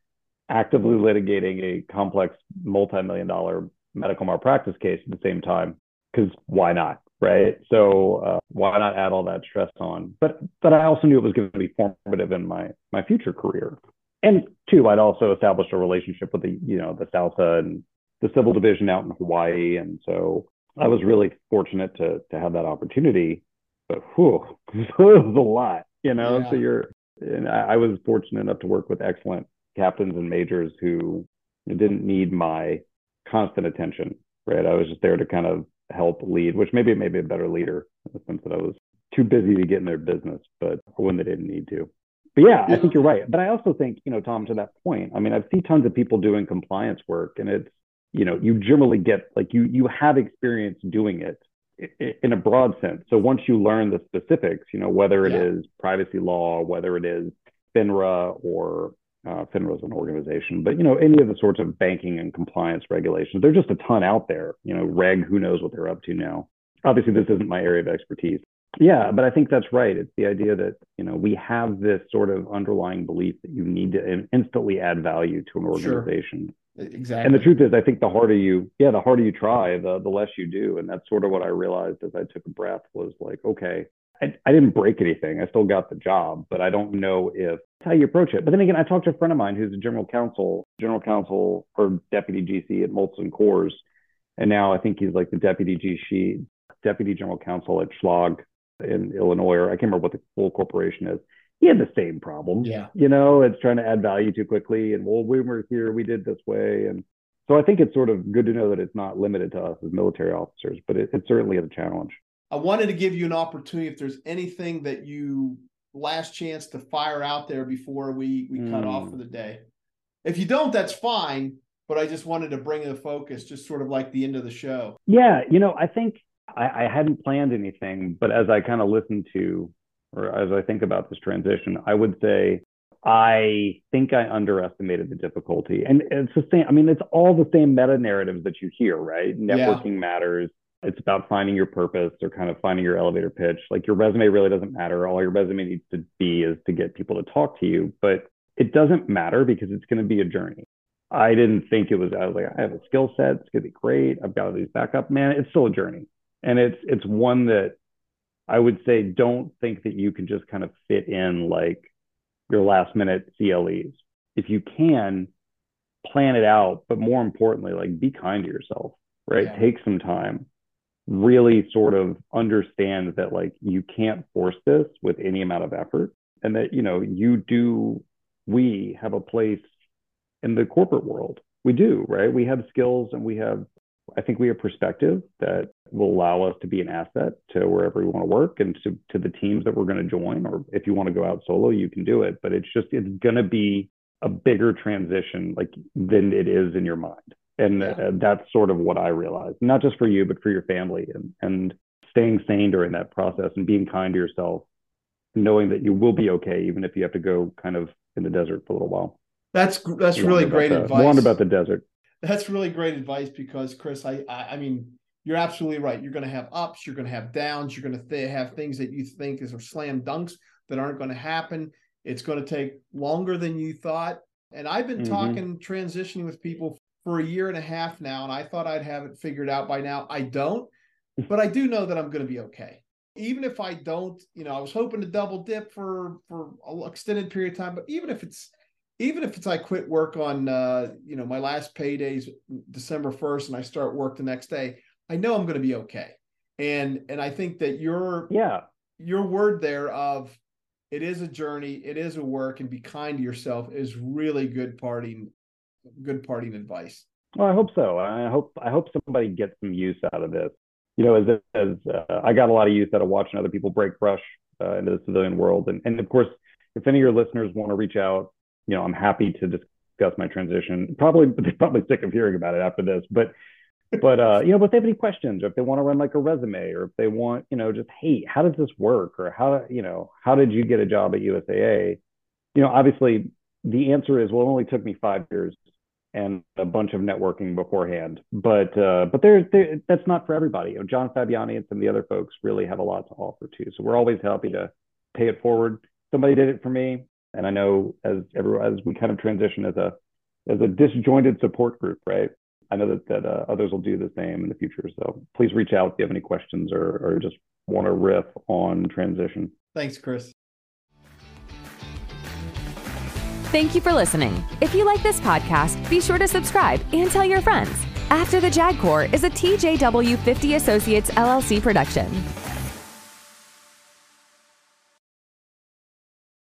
actively litigating a complex multi-million dollar medical malpractice case at the same time because why not right so uh, why not add all that stress on but but i also knew it was going to be formative in my my future career and two i'd also established a relationship with the you know the SAUSA and the civil division out in hawaii and so i was really fortunate to to have that opportunity but whew, *laughs* it was a lot you know Yeah. so you're and I, I was fortunate enough to work with excellent captains and majors who didn't need my constant attention, right? I was just there to kind of help lead, which maybe made me a better leader in the sense that I was too busy to get in their business, but when they didn't need to. But yeah, I think you're right. But I also think, you know, Tom, to that point, I mean, I've seen tons of people doing compliance work and it's, you know, you generally get like you you have experience doing it in a broad sense. So once you learn the specifics, you know, whether it Yeah. is privacy law, whether it is FINRA or uh, FINRA is an organization, but you know, any of the sorts of banking and compliance regulations, there's just a ton out there. You know, Reg, who knows what they're up to now. Obviously, this isn't my area of expertise. Yeah, but I think that's right. It's the idea that you know we have this sort of underlying belief that you need to instantly add value to an Sure. organization. Exactly. And the truth is, I think the harder you, yeah, the harder you try, the the less you do. And that's sort of what I realized as I took a breath was like, okay, I, I didn't break anything. I still got the job, but I don't know if that's how you approach it. But then again, I talked to a friend of mine who's a general counsel, general counsel or deputy GC at Molson Coors, and now I think he's like the deputy GC, deputy general counsel at Schlag in Illinois, or I can't remember what the full corporation is. He had the same problem. Yeah. You know, it's trying to add value too quickly, and well, we were here, we did this way, and so I think it's sort of good to know that it's not limited to us as military officers, but it, it certainly is a challenge. I wanted to give you an opportunity if there's anything that you last chance to fire out there before we we cut Mm. off for the day. If you don't, that's fine. But I just wanted to bring the focus, just sort of like the end of the show. Yeah, you know, I think I, I hadn't planned anything, but as I kind of listen to, or as I think about this transition, I would say I think I underestimated the difficulty. And it's the same, I mean, it's all the same meta narratives that you hear, right? Networking matters. It's about finding your purpose or kind of finding your elevator pitch. Like your resume really doesn't matter. All your resume needs to be is to get people to talk to you, but it doesn't matter because it's going to be a journey. I didn't think it was, I was like, I have a skill set. It's going to be great. I've got all these backup, man. It's still a journey. And it's, it's one that I would say, don't think that you can just kind of fit in like your last minute CLEs. If you can plan it out, but more importantly, like be kind to yourself, right? Yeah. Take some time, really sort of understand that like you can't force this with any amount of effort and that, you know, you do, we have a place in the corporate world. We do, right? We have skills and we have, I think we have perspective that will allow us to be an asset to wherever we want to work and to, to the teams that we're going to join. Or if you want to go out solo, you can do it. But it's just, it's going to be a bigger transition like than it is in your mind. And Yeah. uh, that's sort of what I realized, not just for you, but for your family and, and staying sane during that process and being kind to yourself, knowing that you will be okay, even if you have to go kind of in the desert for a little while. That's that's really great the- advice. Wander about the desert. That's really great advice because Chris, I, I, I mean, you're absolutely right. You're going to have ups, you're going to have downs, you're going to th- have things that you think is are slam dunks that aren't going to happen. It's going to take longer than you thought. And I've been Mhm. talking transitioning with people for a year and a half now, and I thought I'd have it figured out by now. I don't, *laughs* but I do know that I'm going to be okay. Even if I don't, you know, I was hoping to double dip for for an extended period of time, but even if it's even if it's I quit work on uh, you know my last payday's December first and I start work the next day, I know I'm going to be okay. And and I think that your Yeah. your word there of it is a journey, it is a work, and be kind to yourself is really good parting, good parting advice. Well, I hope so. I hope I hope somebody gets some use out of this. You know, as as uh, I got a lot of use out of watching other people break brush uh, into the civilian world, and and of course, if any of your listeners want to reach out, you know, I'm happy to discuss my transition. Probably *laughs* they're probably sick of hearing about it after this, but but uh, you know, but if they have any questions, or if they want to run like a resume, or if they want, you know, just hey, how does this work, or how, you know, how did you get a job at USAA? You know, obviously the answer is well, it only took me five years and a bunch of networking beforehand. But uh, but there, there, that's not for everybody. You know, John Fabiani and some of the other folks really have a lot to offer too. So we're always happy to pay it forward. Somebody did it for me, and I know as everyone as we kind of transition as a as a disjointed support group, right? I know that that uh, others will do the same in the future. So please reach out if you have any questions or or just want to riff on transition. Thanks, Chris. Thank you for listening. If you like this podcast, be sure to subscribe and tell your friends. After the JAG Corps is a TJW 50 Associates LLC production.